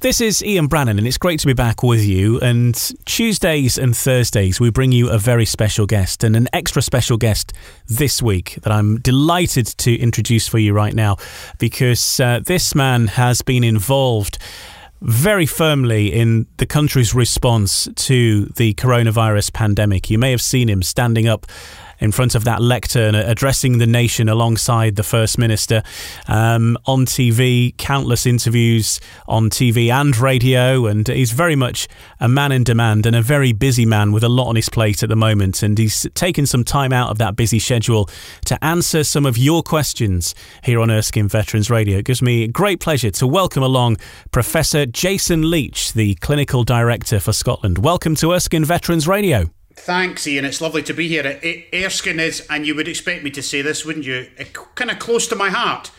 This is Ian Brannan, and it's great to be back with you. And Tuesdays and Thursdays, we bring you a very special guest, and an extra special guest this week that I'm delighted to introduce for you right now because uh, this man has been involved very firmly in the country's response to the coronavirus pandemic. You may have seen him standing up in front of that lectern, addressing the nation alongside the First Minister um, on TV, countless interviews on TV and radio. And he's very much a man in demand and a very busy man with a lot on his plate at the moment. And he's taken some time out of that busy schedule to answer some of your questions here on Erskine Veterans Radio. It gives me great pleasure to welcome along Professor Jason Leitch, the Clinical Director for Scotland. Welcome to Erskine Veterans Radio. Thanks, Ian. It's lovely to be here. Erskine is, and you would expect me to say this, wouldn't you? Kind of close to my heart.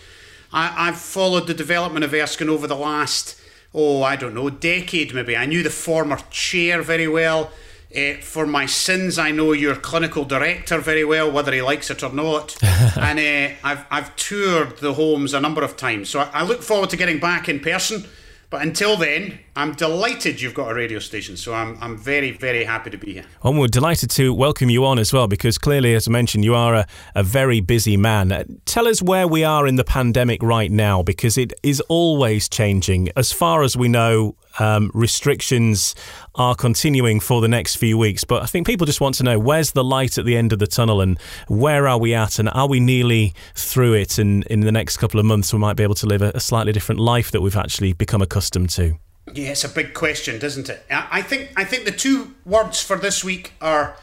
I, have followed the development of Erskine over the last, oh, I don't know, decade maybe. I knew the former chair very well. Uh, for my sins, I know your clinical director very well, whether he likes it or not. and uh, I've, I've toured the homes a number of times. So I, I look forward to getting back in person but until then, I'm delighted you've got a radio station. So I'm, I'm very, very happy to be here. And we're delighted to welcome you on as well, because clearly, as I mentioned, you are a, a very busy man. Uh, tell us where we are in the pandemic right now, because it is always changing. As far as we know, um, restrictions are continuing for the next few weeks. But I think people just want to know where's the light at the end of the tunnel and where are we at and are we nearly through it? And in the next couple of months, we might be able to live a, a slightly different life that we've actually become accustomed to. Yeah, it's a big question, doesn't it? I think I think the two words for this week are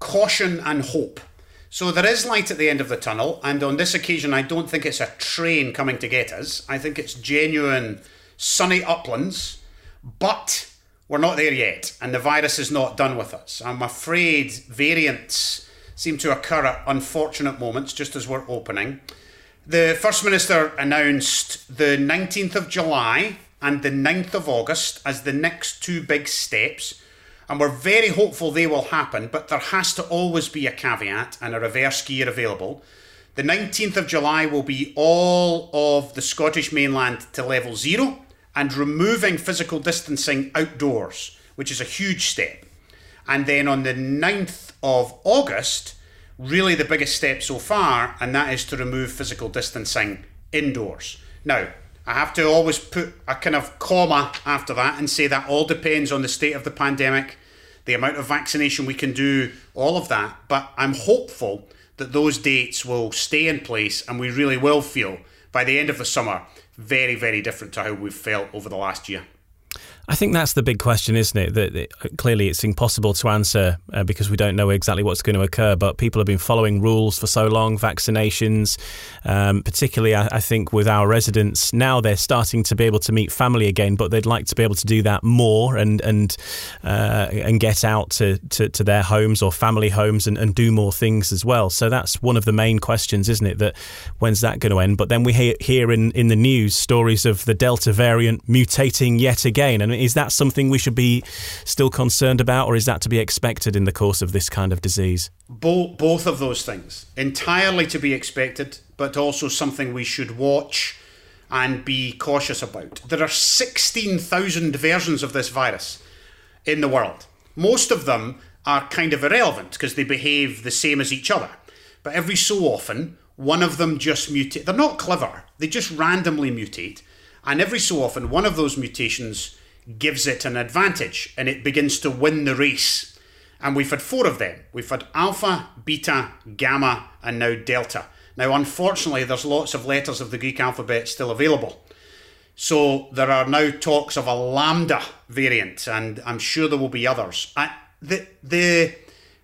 caution and hope. So there is light at the end of the tunnel, and on this occasion, I don't think it's a train coming to get us. I think it's genuine sunny uplands but we're not there yet, and the virus is not done with us. I'm afraid variants seem to occur at unfortunate moments just as we're opening. The First Minister announced the 19th of July and the 9th of August as the next two big steps, and we're very hopeful they will happen, but there has to always be a caveat and a reverse gear available. The 19th of July will be all of the Scottish mainland to level zero and removing physical distancing outdoors, which is a huge step. And then on the 9th of August, really the biggest step so far, and that is to remove physical distancing indoors. Now, I have to always put a kind of comma after that and say that all depends on the state of the pandemic, the amount of vaccination we can do, all of that. But I'm hopeful that those dates will stay in place and we really will feel by the end of the summer very, very different to how we've felt over the last year. I think that's the big question, isn't it? That it, clearly it's impossible to answer uh, because we don't know exactly what's going to occur. But people have been following rules for so long, vaccinations, um, particularly I, I, think with our residents now they're starting to be able to meet family again, but they'd like to be able to do that more and and uh, and get out to, to, to, their homes or family homes and, and do more things as well. So that's one of the main questions, isn't it? That when's that going to end? But then we hear, hear in in the news stories of the Delta variant mutating yet again, and is that something we should be still concerned about, or is that to be expected in the course of this kind of disease? Both, both of those things. Entirely to be expected, but also something we should watch and be cautious about. There are 16,000 versions of this virus in the world. Most of them are kind of irrelevant because they behave the same as each other. But every so often, one of them just mutate. They're not clever, they just randomly mutate. And every so often, one of those mutations gives it an advantage and it begins to win the race. And we've had four of them. We've had alpha, beta, gamma, and now delta. Now, unfortunately, there's lots of letters of the Greek alphabet still available. So there are now talks of a lambda variant, and I'm sure there will be others. Uh, the, the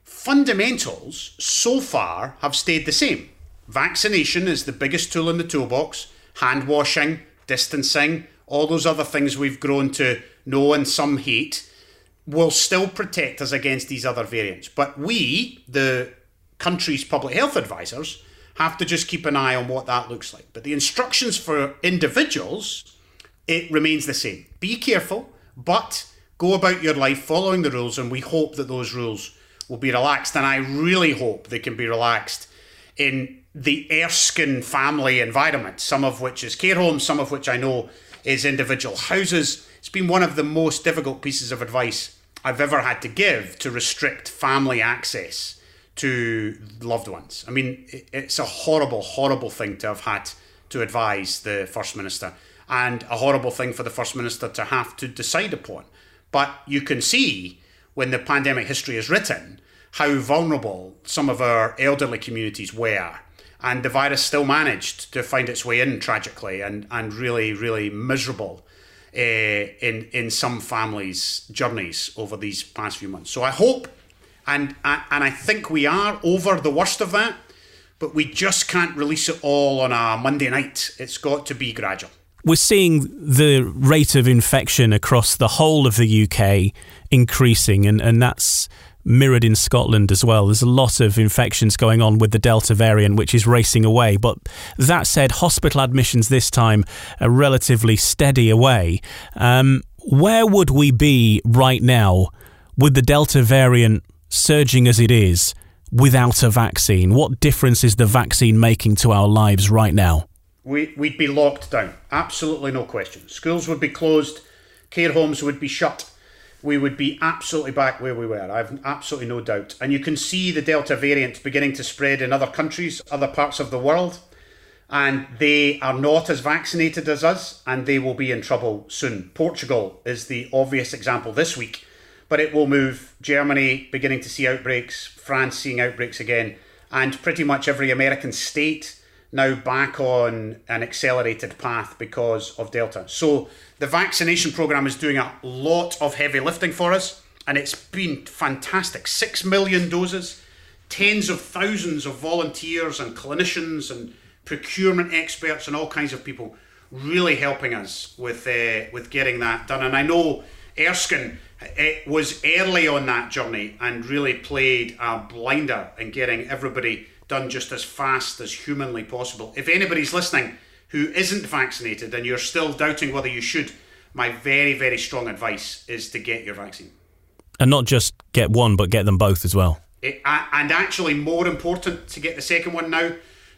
fundamentals so far have stayed the same. Vaccination is the biggest tool in the toolbox, hand washing, distancing, all those other things we've grown to know and some hate, will still protect us against these other variants. But we, the country's public health advisors, have to just keep an eye on what that looks like. But the instructions for individuals, it remains the same. Be careful, but go about your life following the rules, and we hope that those rules will be relaxed. And I really hope they can be relaxed in the Erskine family environment, some of which is care homes, some of which I know is individual houses it's been one of the most difficult pieces of advice I've ever had to give to restrict family access to loved ones. I mean, it's a horrible, horrible thing to have had to advise the First Minister, and a horrible thing for the First Minister to have to decide upon. But you can see when the pandemic history is written how vulnerable some of our elderly communities were. And the virus still managed to find its way in tragically and, and really, really miserable uh, in, in some families' journeys over these past few months. So I hope and, and I think we are over the worst of that, but we just can't release it all on a Monday night. It's got to be gradual. We're seeing the rate of infection across the whole of the UK increasing, and, and that's mirrored in Scotland as well. There's a lot of infections going on with the Delta variant, which is racing away. But that said, hospital admissions this time are relatively steady away. Um, where would we be right now with the Delta variant surging as it is, without a vaccine? What difference is the vaccine making to our lives right now? We, we'd be locked down. Absolutely no question. Schools would be closed, care homes would be shut. We would be absolutely back where we were. I've absolutely no doubt. And you can see the Delta variant beginning to spread in other countries, other parts of the world. And they are not as vaccinated as us, and they will be in trouble soon. Portugal is the obvious example this week but it will move. Germany beginning to see outbreaks, France seeing outbreaks again, and pretty much every American state now back on an accelerated path because of Delta. So the vaccination program is doing a lot of heavy lifting for us, and it's been fantastic. Six million doses, tens of thousands of volunteers and clinicians and procurement experts and all kinds of people really helping us with uh, with getting that done. And I know Erskine it was early on that journey and really played a blinder in getting everybody done just as fast as humanly possible. If anybody's listening who isn't vaccinated and you're still doubting whether you should, my very, very strong advice is to get your vaccine. And not just get one, but get them both as well. It, and actually, more important to get the second one now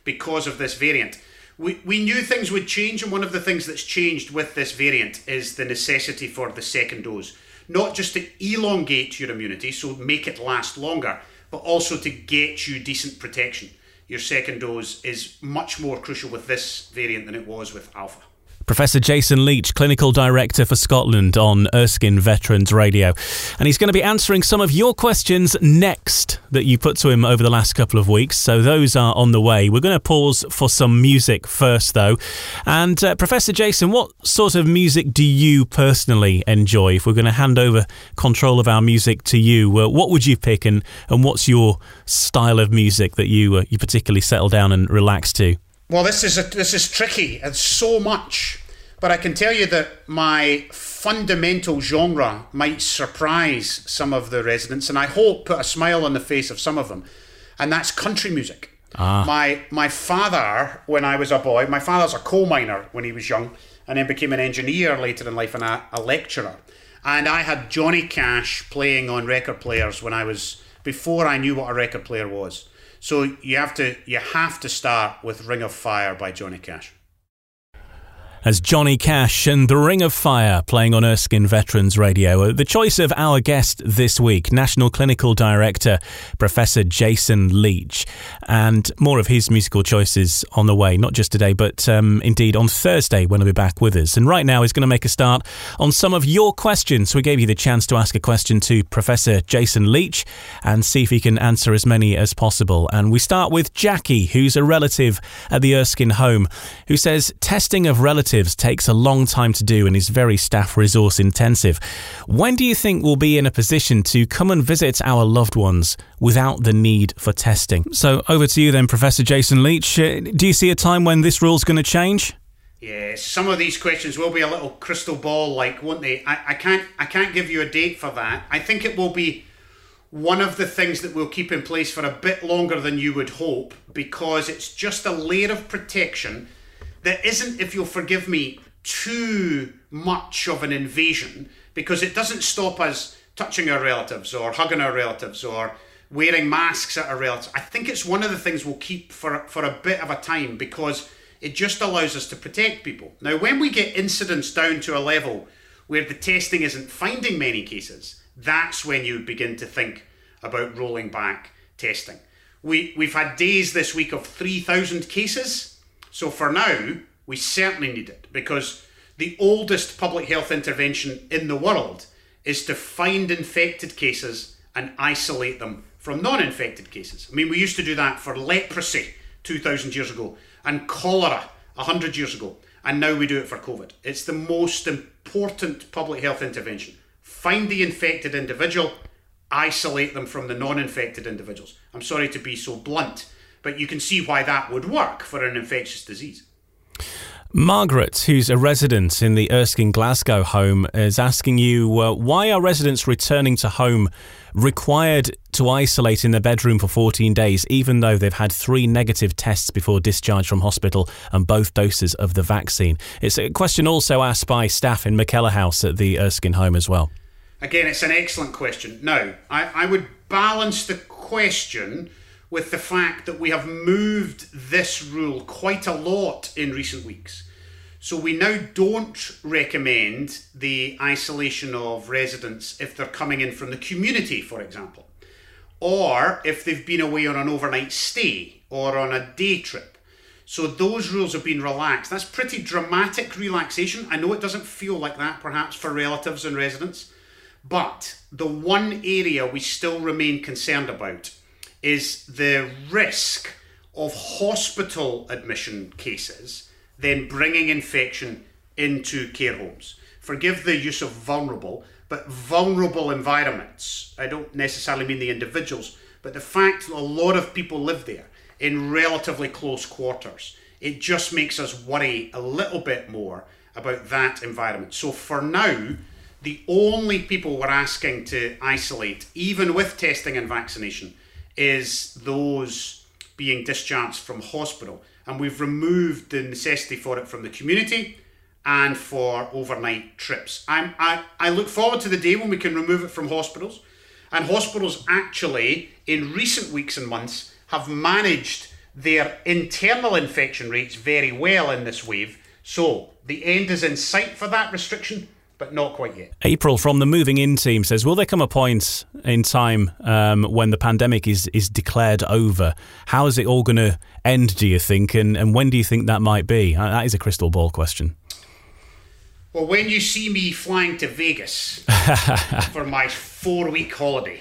because of this variant. We, we knew things would change, and one of the things that's changed with this variant is the necessity for the second dose not just to elongate your immunity, so make it last longer, but also to get you decent protection. Your second dose is much more crucial with this variant than it was with Alpha. Professor Jason Leitch, Clinical Director for Scotland on Erskine Veterans Radio. And he's going to be answering some of your questions next that you put to him over the last couple of weeks. So those are on the way. We're going to pause for some music first, though. And uh, Professor Jason, what sort of music do you personally enjoy? If we're going to hand over control of our music to you, uh, what would you pick and, and what's your style of music that you, uh, you particularly settle down and relax to? Well, this is a, this is tricky. It's so much, but I can tell you that my fundamental genre might surprise some of the residents, and I hope put a smile on the face of some of them, and that's country music. Ah. My my father, when I was a boy, my father's a coal miner when he was young, and then became an engineer later in life and a, a lecturer. And I had Johnny Cash playing on record players when I was before I knew what a record player was. So you have to you have to start with Ring of Fire by Johnny Cash as Johnny Cash and The Ring of Fire playing on Erskine Veterans Radio. The choice of our guest this week, National Clinical Director Professor Jason Leitch, and more of his musical choices on the way, not just today, but um, indeed on Thursday when he'll be back with us. And right now, he's going to make a start on some of your questions. We gave you the chance to ask a question to Professor Jason Leitch and see if he can answer as many as possible. And we start with Jackie, who's a relative at the Erskine home, who says testing of relatives takes a long time to do and is very staff resource intensive. When do you think we'll be in a position to come and visit our loved ones without the need for testing? So, over to you then, Professor Jason Leitch. Uh, do you see a time when this rule's going to change? Yeah, some of these questions will be a little crystal ball like, won't they? I, I can't I can't give you a date for that. I think it will be one of the things that we'll keep in place for a bit longer than you would hope because it's just a layer of protection that isn't, if you'll forgive me, too much of an invasion because it doesn't stop us touching our relatives or hugging our relatives or wearing masks at our relatives. I think it's one of the things we'll keep for, for a bit of a time because it just allows us to protect people. Now, when we get incidents down to a level where the testing isn't finding many cases, that's when you begin to think about rolling back testing. We, we've had days this week of 3,000 cases. So for now, we certainly need it because the oldest public health intervention in the world is to find infected cases and isolate them from non infected cases. I mean, we used to do that for leprosy 2,000 years ago and cholera 100 years ago, and now we do it for COVID. It's the most important public health intervention. Find the infected individual, isolate them from the non infected individuals. I'm sorry to be so blunt, but you can see why that would work for an infectious disease. Margaret, who's a resident in the Erskine Glasgow home, is asking you uh, why are residents returning to home required to isolate in their bedroom for 14 days, even though they've had three negative tests before discharge from hospital and both doses of the vaccine? It's a question also asked by staff in McKellar House at the Erskine home as well. Again, it's an excellent question. Now, I, I would balance the question with the fact that we have moved this rule quite a lot in recent weeks. So we now don't recommend the isolation of residents if they're coming in from the community, for example, or if they've been away on an overnight stay or on a day trip. So those rules have been relaxed. That's pretty dramatic relaxation. I know it doesn't feel like that perhaps for relatives and residents, but the one area we still remain concerned about is the risk of hospital admission cases then bringing infection into care homes. Forgive the use of vulnerable, but vulnerable environments. I don't necessarily mean the individuals, but the fact that a lot of people live there in relatively close quarters. It just makes us worry a little bit more about that environment. So for now, the only people we're asking to isolate, even with testing and vaccination, is those being discharged from hospital and we've removed the necessity for it from the community and for overnight trips. I'm, I, I look forward to the day when we can remove it from hospitals. And hospitals actually, in recent weeks and months, have managed their internal infection rates very well in this wave. So the end is in sight for that restriction, but not quite yet. April from the moving in team says, will there come a point in time um, when the pandemic is is declared over? How is it all going to end? Do you think, and and when do you think that might be? Uh, that is a crystal ball question. Well, when you see me flying to Vegas for my four week holiday,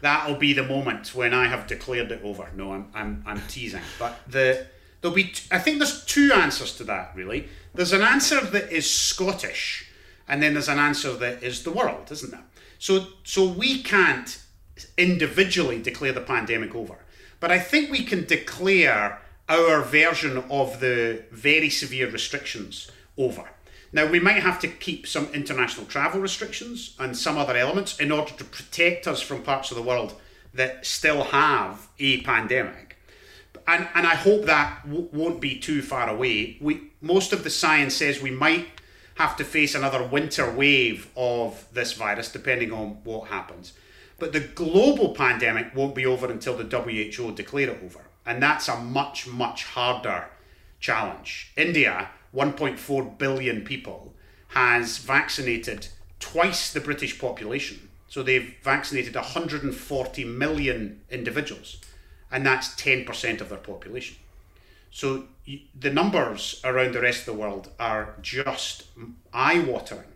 that'll be the moment when I have declared it over. No, I'm I'm, I'm teasing, but the there'll be. T- I think there's two answers to that. Really, there's an answer that is Scottish and then there's an answer that is the world, isn't there? So, so we can't individually declare the pandemic over, but I think we can declare our version of the very severe restrictions over. Now, we might have to keep some international travel restrictions and some other elements in order to protect us from parts of the world that still have a pandemic. And, and I hope that w- won't be too far away. We, most of the science says we might have to face another winter wave of this virus, depending on what happens. But the global pandemic won't be over until the WHO declare it over. And that's a much, much harder challenge. India, 1.4 billion people, has vaccinated twice the British population. So they've vaccinated 140 million individuals, and that's 10% of their population. So the numbers around the rest of the world are just eye watering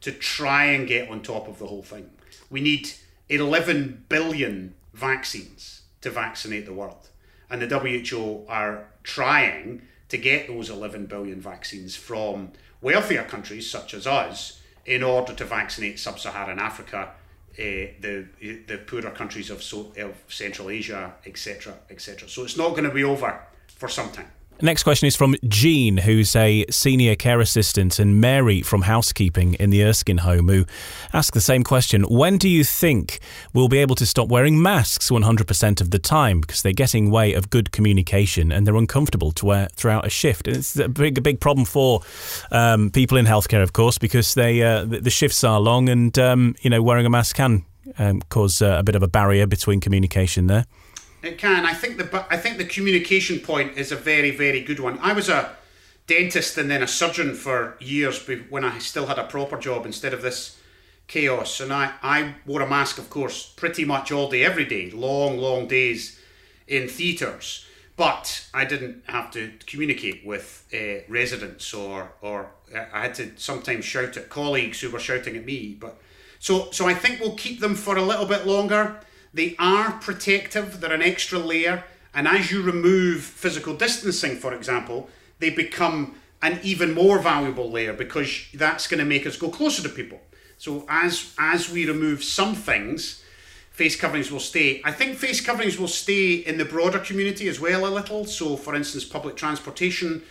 to try and get on top of the whole thing. We need 11 billion vaccines to vaccinate the world. And the WHO are trying to get those 11 billion vaccines from wealthier countries such as us in order to vaccinate sub Saharan Africa, uh, the, the poorer countries of, so, of Central Asia, etc. etc. So it's not going to be over for some time. Next question is from Jean, who's a senior care assistant, and Mary from housekeeping in the Erskine home, who ask the same question. When do you think we'll be able to stop wearing masks 100% of the time? Because they're getting way of good communication and they're uncomfortable to wear throughout a shift. And it's a big, a big problem for um, people in healthcare, of course, because they uh, the, shifts are long and, um, you know, wearing a mask can um, cause uh, a bit of a barrier between communication there. It can. I think the I think the communication point is a very very good one. I was a dentist and then a surgeon for years when I still had a proper job instead of this chaos. And I, I wore a mask, of course, pretty much all day, every day, long, long days in theatres. But I didn't have to communicate with uh, residents or, or I had to sometimes shout at colleagues who were shouting at me. But so, so I think we'll keep them for a little bit longer. They are protective, they're an extra layer. And as you remove physical distancing, for example, they become an even more valuable layer because that's going to make us go closer to people. So as as we remove some things, face coverings will stay. I think face coverings will stay in the broader community as well a little. So for instance, public transportation,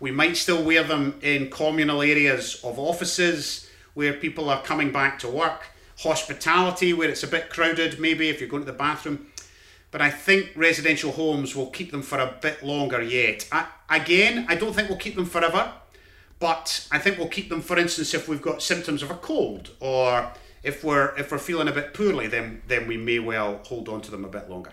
we might still wear them in communal areas of offices where people are coming back to work, hospitality where it's a bit crowded maybe if you're going to the bathroom. But I think residential homes will keep them for a bit longer yet. I, again, I don't think we'll keep them forever. But I think we'll keep them, for instance, if we've got symptoms of a cold or if we're if we're feeling a bit poorly, then then we may well hold on to them a bit longer.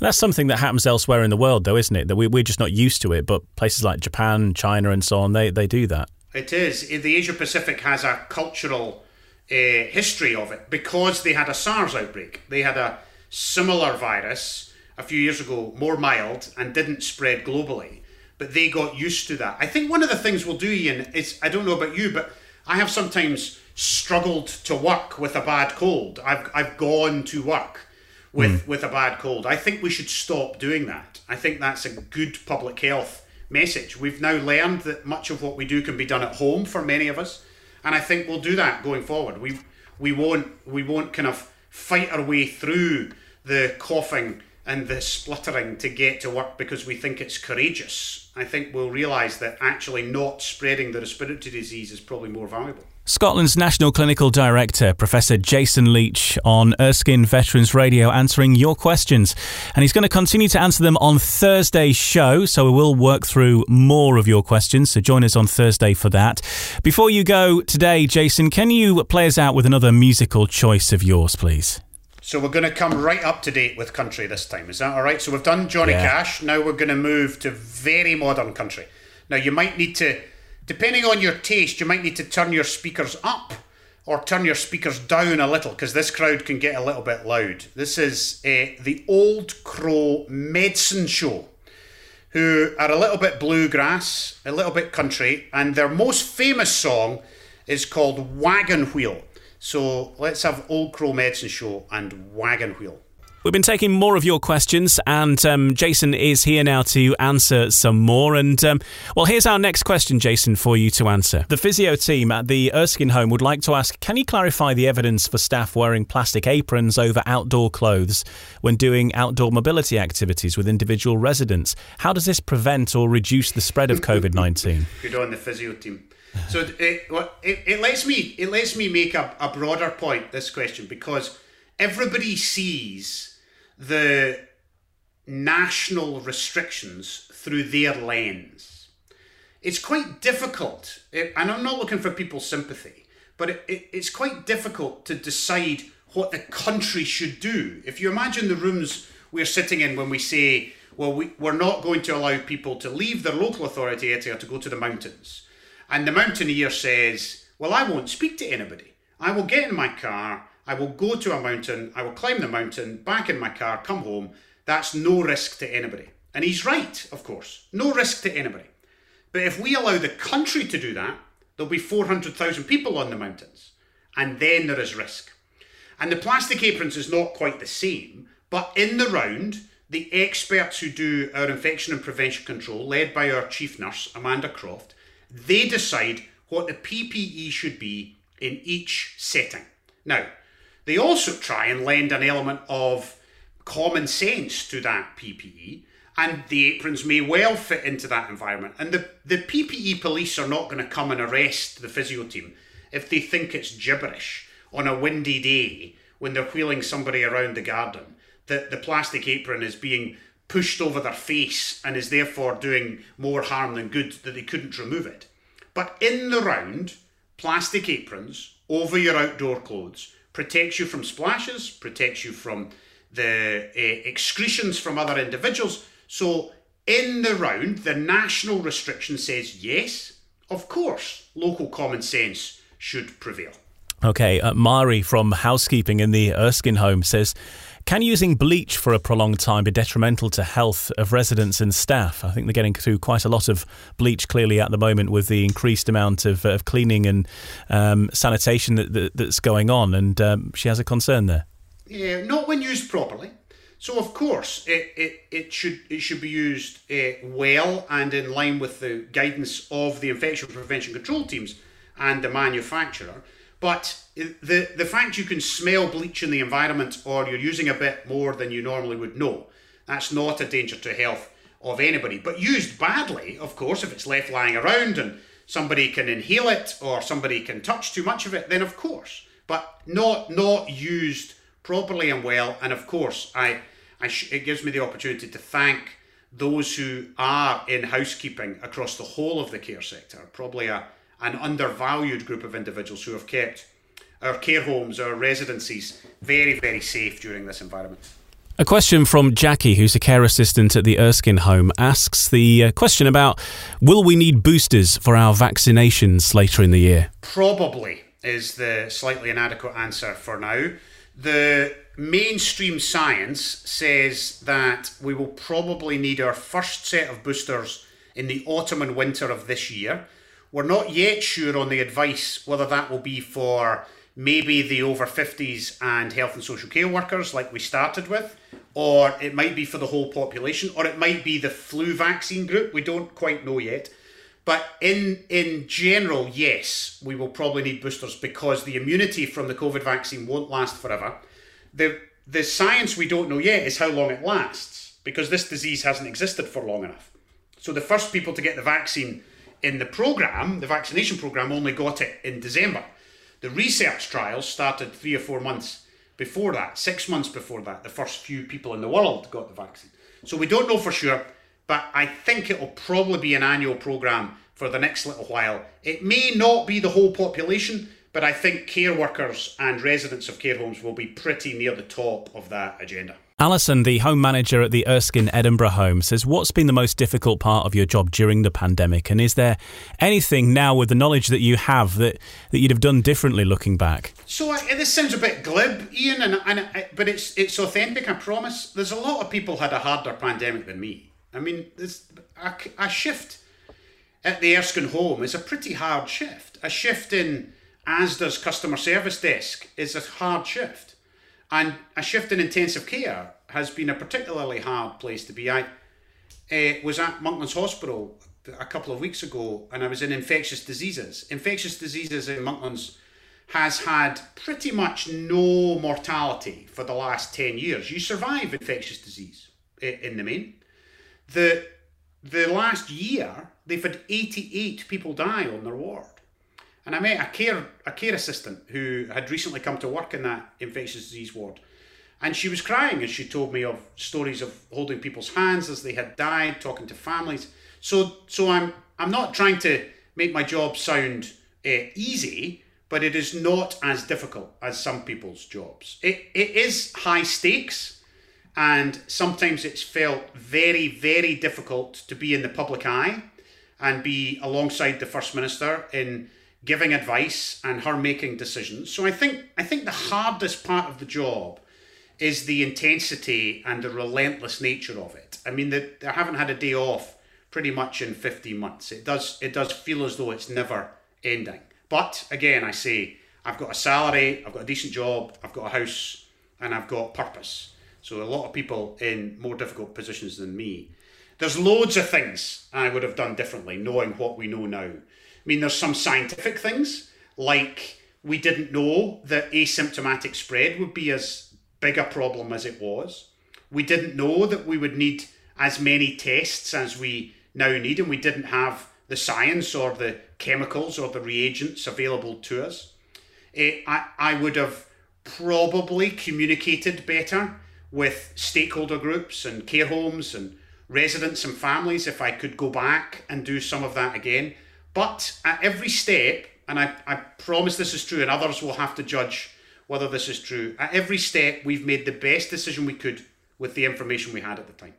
That's something that happens elsewhere in the world, though, isn't it? That we, we're just not used to it. But places like Japan, China, and so on, they, they do that. It is. The Asia Pacific has a cultural uh, history of it because they had a SARS outbreak. They had a similar virus a few years ago, more mild, and didn't spread globally but they got used to that. I think one of the things we'll do, Ian, is I don't know about you, but I have sometimes struggled to work with a bad cold. I've I've gone to work with mm. with a bad cold. I think we should stop doing that. I think that's a good public health message. We've now learned that much of what we do can be done at home for many of us, and I think we'll do that going forward. We we won't we won't kind of fight our way through the coughing and the spluttering to get to work because we think it's courageous. I think we'll realise that actually not spreading the respiratory disease is probably more valuable. Scotland's National Clinical Director, Professor Jason Leitch, on Erskine Veterans Radio, answering your questions. And he's going to continue to answer them on Thursday's show, so we will work through more of your questions. So join us on Thursday for that. Before you go today, Jason, can you play us out with another musical choice of yours, please? So we're going to come right up to date with country this time. Is that all right? So we've done Johnny yeah. Cash. Now we're going to move to very modern country. Now you might need to, depending on your taste, you might need to turn your speakers up or turn your speakers down a little because this crowd can get a little bit loud. This is uh, the Old Crow Medicine Show, who are a little bit bluegrass, a little bit country, and their most famous song is called Wagon Wheel. So let's have Old Crow Medicine Show and Wagon Wheel. We've been taking more of your questions, and um, Jason is here now to answer some more. And um, well, here's our next question, Jason, for you to answer. The physio team at the Erskine home would like to ask Can you clarify the evidence for staff wearing plastic aprons over outdoor clothes when doing outdoor mobility activities with individual residents? How does this prevent or reduce the spread of COVID 19? Good on the physio team. So it, it, it lets me it lets me make a, a broader point this question because everybody sees the national restrictions through their lens. It's quite difficult, and I'm not looking for people's sympathy, but it, it, it's quite difficult to decide what the country should do. If you imagine the rooms we're sitting in when we say, well, we, we're not going to allow people to leave their local authority area to go to the mountains and the mountaineer says, Well, I won't speak to anybody. I will get in my car, I will go to a mountain, I will climb the mountain, back in my car, come home. That's no risk to anybody. And he's right, of course. No risk to anybody. But if we allow the country to do that, there'll be 400,000 people on the mountains. And then there is risk. And the plastic aprons is not quite the same, but in the round, the experts who do our infection and prevention control, led by our chief nurse, Amanda Croft, they decide what the PPE should be in each setting. Now, they also try and lend an element of common sense to that PPE, and the aprons may well fit into that environment. And the, the PPE police are not going to come and arrest the physio team if they think it's gibberish on a windy day when they're wheeling somebody around the garden that the plastic apron is being pushed over their face and is therefore doing more harm than good that they couldn't remove it. But in the round, plastic aprons over your outdoor clothes protects you from splashes, protects you from the uh, excretions from other individuals. So in the round, the national restriction says yes, of course, local common sense should prevail. Okay, uh, Mari from housekeeping in the Erskine home says, can using bleach for a prolonged time be detrimental to health of residents and staff? I think they're getting through quite a lot of bleach clearly at the moment with the increased amount of, of cleaning and um, sanitation that, that, that's going on, and um, she has a concern there. Yeah, not when used properly. So of course it, it, it should it should be used uh, well and in line with the guidance of the infection prevention control teams and the manufacturer. But the the fact you can smell bleach in the environment or you're using a bit more than you normally would know, that's not a danger to health of anybody. But used badly, of course, if it's left lying around and somebody can inhale it or somebody can touch too much of it, then of course. But not not used properly and well. And of course, I, I it gives me the opportunity to thank those who are in housekeeping across the whole of the care sector. Probably a an undervalued group of individuals who have kept our care homes, our residencies very, very safe during this environment. A question from Jackie, who's a care assistant at the Erskine home, asks the uh, question about will we need boosters for our vaccinations later in the year? Probably is the slightly inadequate answer for now. The mainstream science says that we will probably need our first set of boosters in the autumn and winter of this year. We're not yet sure on the advice whether that will be for maybe the over 50s and health and social care workers, like we started with, or it might be for the whole population, or it might be the flu vaccine group. We don't quite know yet. But in in general, yes, we will probably need boosters because the immunity from the COVID vaccine won't last forever. The the science we don't know yet is how long it lasts because this disease hasn't existed for long enough. So the first people to get the vaccine in the program, the vaccination program, only got it in December. The research trials started three or four months before that, six months before that. The first few people in the world got the vaccine. So we don't know for sure, but I think it will probably be an annual program for the next little while. It may not be the whole population, but I think care workers and residents of care homes will be pretty near the top of that agenda. Alison, the home manager at the Erskine Edinburgh home, says, What's been the most difficult part of your job during the pandemic? And is there anything now, with the knowledge that you have, that, that you'd have done differently looking back? So this sounds a bit glib, Ian, and, and but it's it's authentic. I promise. There's a lot of people had a harder pandemic than me. I mean, there's a, a shift at the Erskine home is a pretty hard shift. A shift in ASDA's customer service desk is a hard shift and a shift in intensive care has been a particularly hard place to be. I uh, was at Monklands Hospital a couple of weeks ago and I was in infectious diseases. Infectious diseases in Monklands has had pretty much no mortality for the last 10 years. You survive infectious disease in the main. The, the last year, they've had 88 people die on their ward. And I met a care a care assistant who had recently come to work in that infectious disease ward. And she was crying as she told me of stories of holding people's hands as they had died, talking to families. So so I'm I'm not trying to make my job sound uh, easy, but it is not as difficult as some people's jobs. It it is high stakes, and sometimes it's felt very very difficult to be in the public eye and be alongside the first minister in giving advice and her making decisions. So I think I think the hardest part of the job is the intensity and the relentless nature of it. I mean, that I haven't had a day off pretty much in 15 months. It does it does feel as though it's never ending. But again, I say I've got a salary, I've got a decent job, I've got a house, and I've got purpose. So a lot of people in more difficult positions than me. There's loads of things I would have done differently, knowing what we know now mean, there's some scientific things, like we didn't know that asymptomatic spread would be as big a problem as it was. We didn't know that we would need as many tests as we now need, and we didn't have the science or the chemicals or the reagents available to us. It, I, I would have probably communicated better with stakeholder groups and care homes and residents and families if I could go back and do some of that again. But at every step, and I, I promise this is true, and others will have to judge whether this is true, at every step, we've made the best decision we could with the information we had at the time.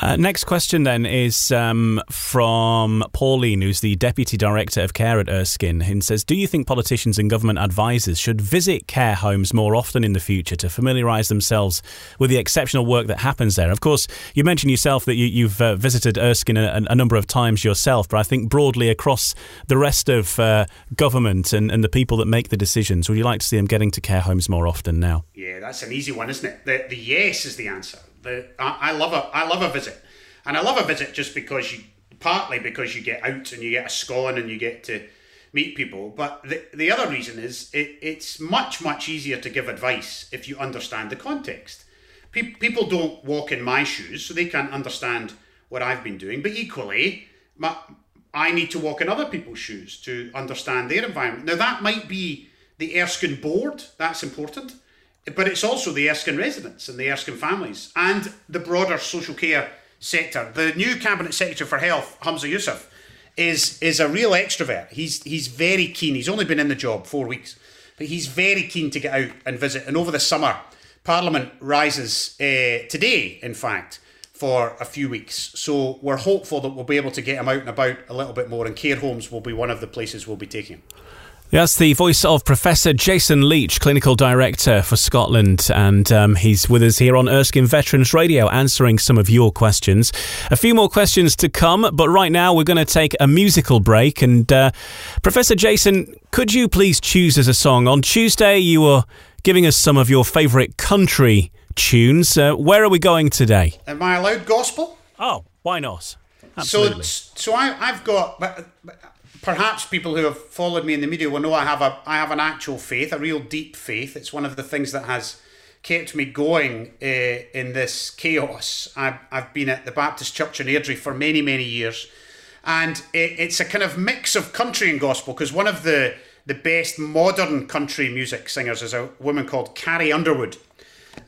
Uh, next question then is um, from Pauline, who's the Deputy Director of Care at Erskine, and says, Do you think politicians and government advisors should visit care homes more often in the future to familiarise themselves with the exceptional work that happens there? Of course, you mentioned yourself that you, have uh, visited Erskine a, a, number of times yourself, but I think broadly across the rest of uh, government and, and the people that make the decisions, would you like to see them getting to care homes more often now? Yeah, that's an easy one, isn't it? The, the yes is the answer. The, I, I love a I love a visit, and I love a visit just because you partly because you get out and you get a scone and you get to meet people. But the, the other reason is it, it's much, much easier to give advice if you understand the context. Pe- people don't walk in my shoes, so they can't understand what I've been doing. But equally, my, I need to walk in other people's shoes to understand their environment. Now, that might be the Erskine board, that's important. But it's also the Erskine residents and the Erskine families and the broader social care sector. The new Cabinet Secretary for Health, Humza Yousaf, is is a real extrovert. He's he's very keen. He's only been in the job four weeks, but he's very keen to get out and visit. And over the summer, Parliament rises uh, today, in fact, for a few weeks. So we're hopeful that we'll be able to get him out and about a little bit more. And care homes will be one of the places we'll be taking him. That's the voice of Professor Jason Leitch, Clinical Director for Scotland, and um, he's with us here on Erskine Veterans Radio answering some of your questions. A few more questions to come, but right now we're going to take a musical break. And uh, Professor Jason, could you please choose as a song? On Tuesday, you were giving us some of your favourite country tunes. Uh, where are we going today? Am I allowed gospel? Oh, why not? Absolutely. So, so I, have got perhaps people who have followed me in the media will know I have a I have an actual faith, a real deep faith. It's one of the things that has kept me going uh, in this chaos. I've, I've been at the Baptist Church in Airdrie for many many years, and it, it's a kind of mix of country and gospel because one of the the best modern country music singers is a woman called Carrie Underwood,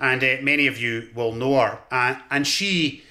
and uh, many of you will know her, uh, and she.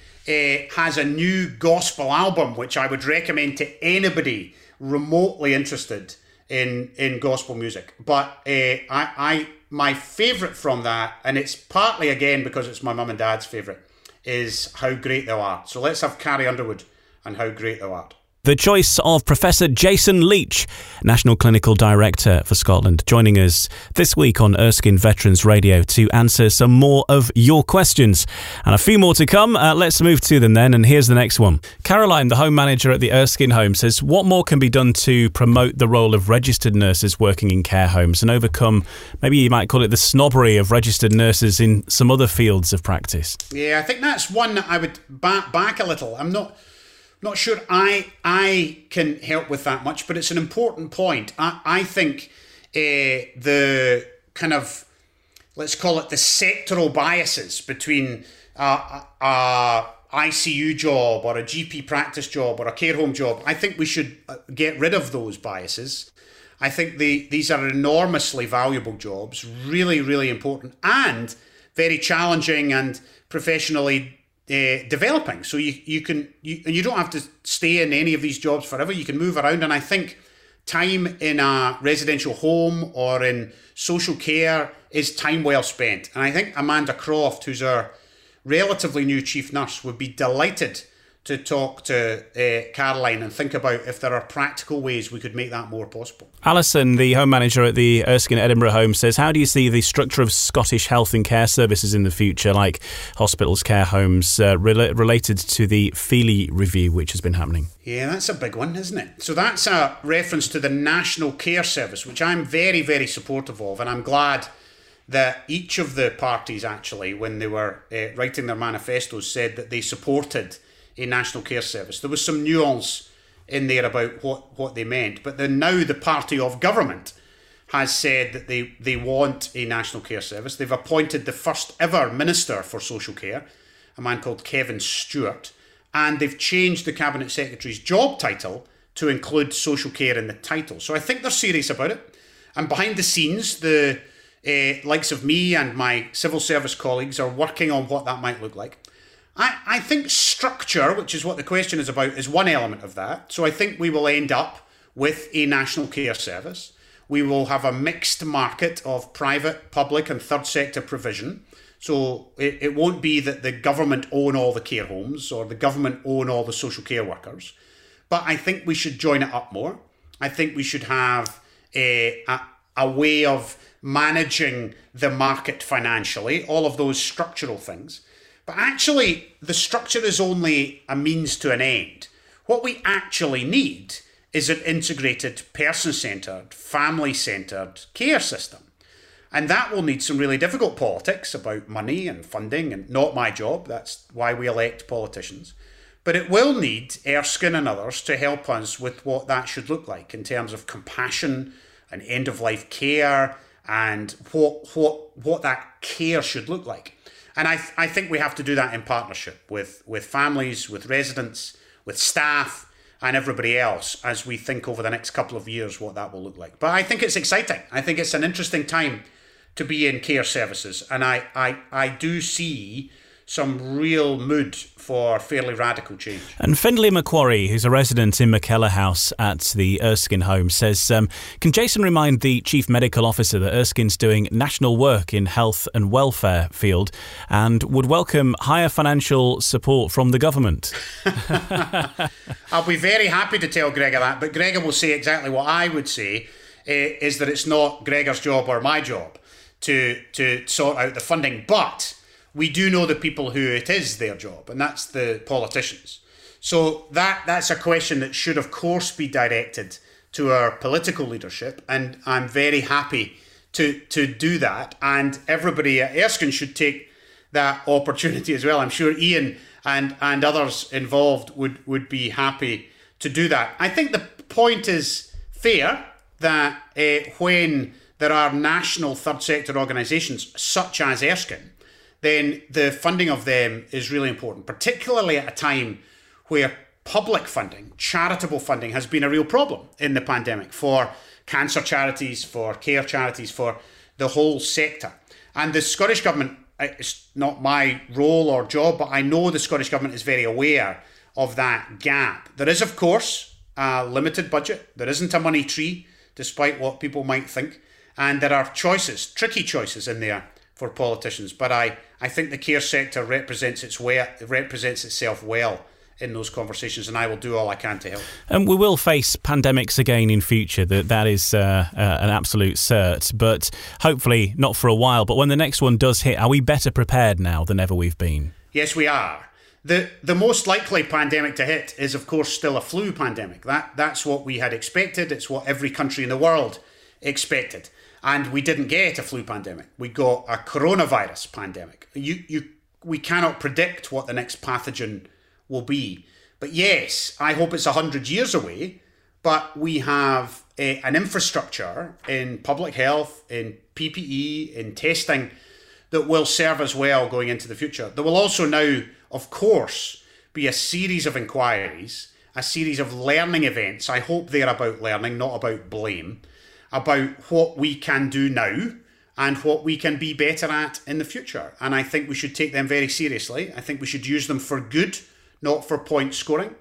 has a new gospel album which I would recommend to anybody remotely interested in in gospel music. But uh, I, I my favourite from that, and it's partly again because it's my mum and dad's favourite, is How Great Thou Art. So let's have Carrie Underwood and How Great Thou Art. The choice of Professor Jason Leitch, National Clinical Director for Scotland, joining us this week on Erskine Veterans Radio to answer some more of your questions. And a few more to come. Uh, let's move to them then. And here's the next one. Caroline, the home manager at the Erskine home, says, What more can be done to promote the role of registered nurses working in care homes and overcome, maybe you might call it the snobbery of registered nurses in some other fields of practice? Yeah, I think that's one that I would back, back a little. I'm not not sure I I can help with that much, but it's an important point. I, I think uh, the kind of let's call it the sectoral biases between a, a ICU job or a GP practice job or a care home job. I think we should uh, get rid of those biases. I think the, these are enormously valuable jobs, really, really important, and very challenging and professionally uh, developing. So you you can you and you don't have to stay in any of these jobs forever. You can move around, and I think time in a residential home or in social care is time well spent. And I think Amanda Croft, who's our relatively new chief nurse, would be delighted to talk to uh, Caroline and think about if there are practical ways we could make that more possible. Alison, the home manager at the Erskine Edinburgh home, says, How do you see the structure of Scottish health and care services in the future, like hospitals, care homes, uh, re- related to the Feeley review, which has been happening? Yeah, that's a big one, isn't it? So that's a reference to the National Care Service, which I'm very, very supportive of, and I'm glad that each of the parties actually, when they were uh, writing their manifestos, said that they supported a national care service. There was some nuance in there about what, what they meant, but then now the party of government has said that they, they want a national care service. They've appointed the first ever minister for social care, a man called Kevin Stewart, and they've changed the cabinet secretary's job title to include social care in the title. So I think they're serious about it. And behind the scenes, the uh, likes of me and my civil service colleagues are working on what that might look like. I, I think structure, which is what the question is about, is one element of that. So I think we will end up with a national care service. We will have a mixed market of private, public, and third sector provision. So it, it won't be that the government own all the care homes or the government own all the social care workers. But I think we should join it up more. I think we should have a, a, a way of managing the market financially, all of those structural things. But actually, the structure is only a means to an end. What we actually need is an integrated, person centred, family centred care system. And that will need some really difficult politics about money and funding, and not my job. That's why we elect politicians. But it will need Erskine and others to help us with what that should look like in terms of compassion and end of life care and what what what that care should look like. And I, th- I think we have to do that in partnership with, with families, with residents, with staff, and everybody else as we think over the next couple of years what that will look like. But I think it's exciting. I think it's an interesting time to be in care services. And I, I, I do see some real mood for fairly radical change. And Findlay Macquarie, who's a resident in McKellar House at the Erskine home, says um, Can Jason remind the Chief Medical Officer that Erskine's doing national work in health and welfare field and would welcome higher financial support from the government? I'll be very happy to tell Gregor that, but Gregor will say exactly what I would say uh, is that it's not Gregor's job or my job to, to sort out the funding. But we do know the people who it is their job, and that's the politicians. So that that's a question that should, of course, be directed to our political leadership, and I'm very happy to to do that. And everybody at Erskine should take that opportunity as well. I'm sure Ian and and others involved would would be happy to do that. I think the point is fair that uh, when there are national third sector organisations such as Erskine then the funding of them is really important, particularly at a time where public funding, charitable funding, has been a real problem in the pandemic for cancer charities, for care charities, for the whole sector. And the Scottish Government, it's not my role or job, but I know the Scottish Government is very aware of that gap. There is, of course, a limited budget, there isn't a money tree, despite what people might think. And there are choices, tricky choices in there for politicians. But I, I think the care sector represents its way, represents itself well in those conversations, and I will do all I can to help. And we will face pandemics again in future. That that is uh, uh, an absolute cert. But hopefully not for a while. But when the next one does hit, are we better prepared now than ever we've been? Yes, we are. the The most likely pandemic to hit is, of course, still a flu pandemic. That that's what we had expected. It's what every country in the world expected and we didn't get a flu pandemic. We got a coronavirus pandemic. You, you, we cannot predict what the next pathogen will be. But yes, I hope it's 100 years away, but we have a, an infrastructure in public health, in PPE, in testing that will serve us well going into the future. There will also now, of course, be a series of inquiries, a series of learning events. I hope they're about learning, not about blame about what we can do now and what we can be better at in the future. And I think we should take them very seriously. I think we should use them for good, not for point scoring.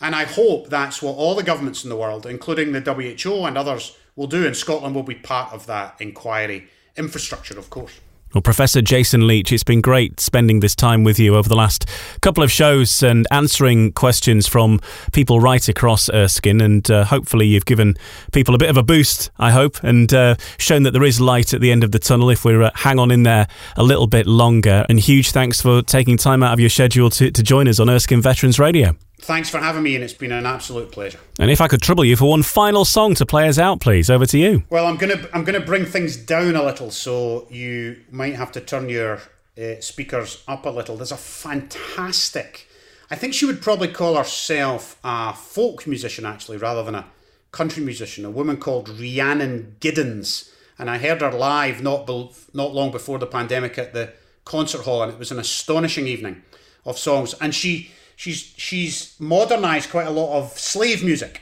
And I hope that's what all the governments in the world, including the WHO and others, will do. And Scotland will be part of that inquiry infrastructure, of course. Well, Professor Jason Leitch, it's been great spending this time with you over the last couple of shows and answering questions from people right across Erskine. And uh, hopefully, you've given people a bit of a boost, I hope, and uh, shown that there is light at the end of the tunnel if we uh, hang on in there a little bit longer. And huge thanks for taking time out of your schedule to, to join us on Erskine Veterans Radio. Thanks for having me, and it's been an absolute pleasure. And if I could trouble you for one final song to play us out, please, over to you. Well, I'm gonna I'm gonna bring things down a little, so you might have to turn your uh, speakers up a little. There's a fantastic. I think she would probably call herself a folk musician, actually, rather than a country musician. A woman called Rhiannon Giddens, and I heard her live not be, not long before the pandemic at the concert hall, and it was an astonishing evening of songs. And she she's she's modernized quite a lot of slave music,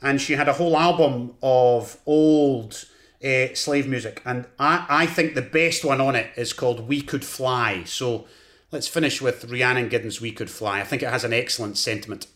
and she had a whole album of old uh, slave music, and I I think the best one on it is called "We Could Fly." So let's finish with Rhiannon Giddens' "We Could Fly." I think it has an excellent sentiment.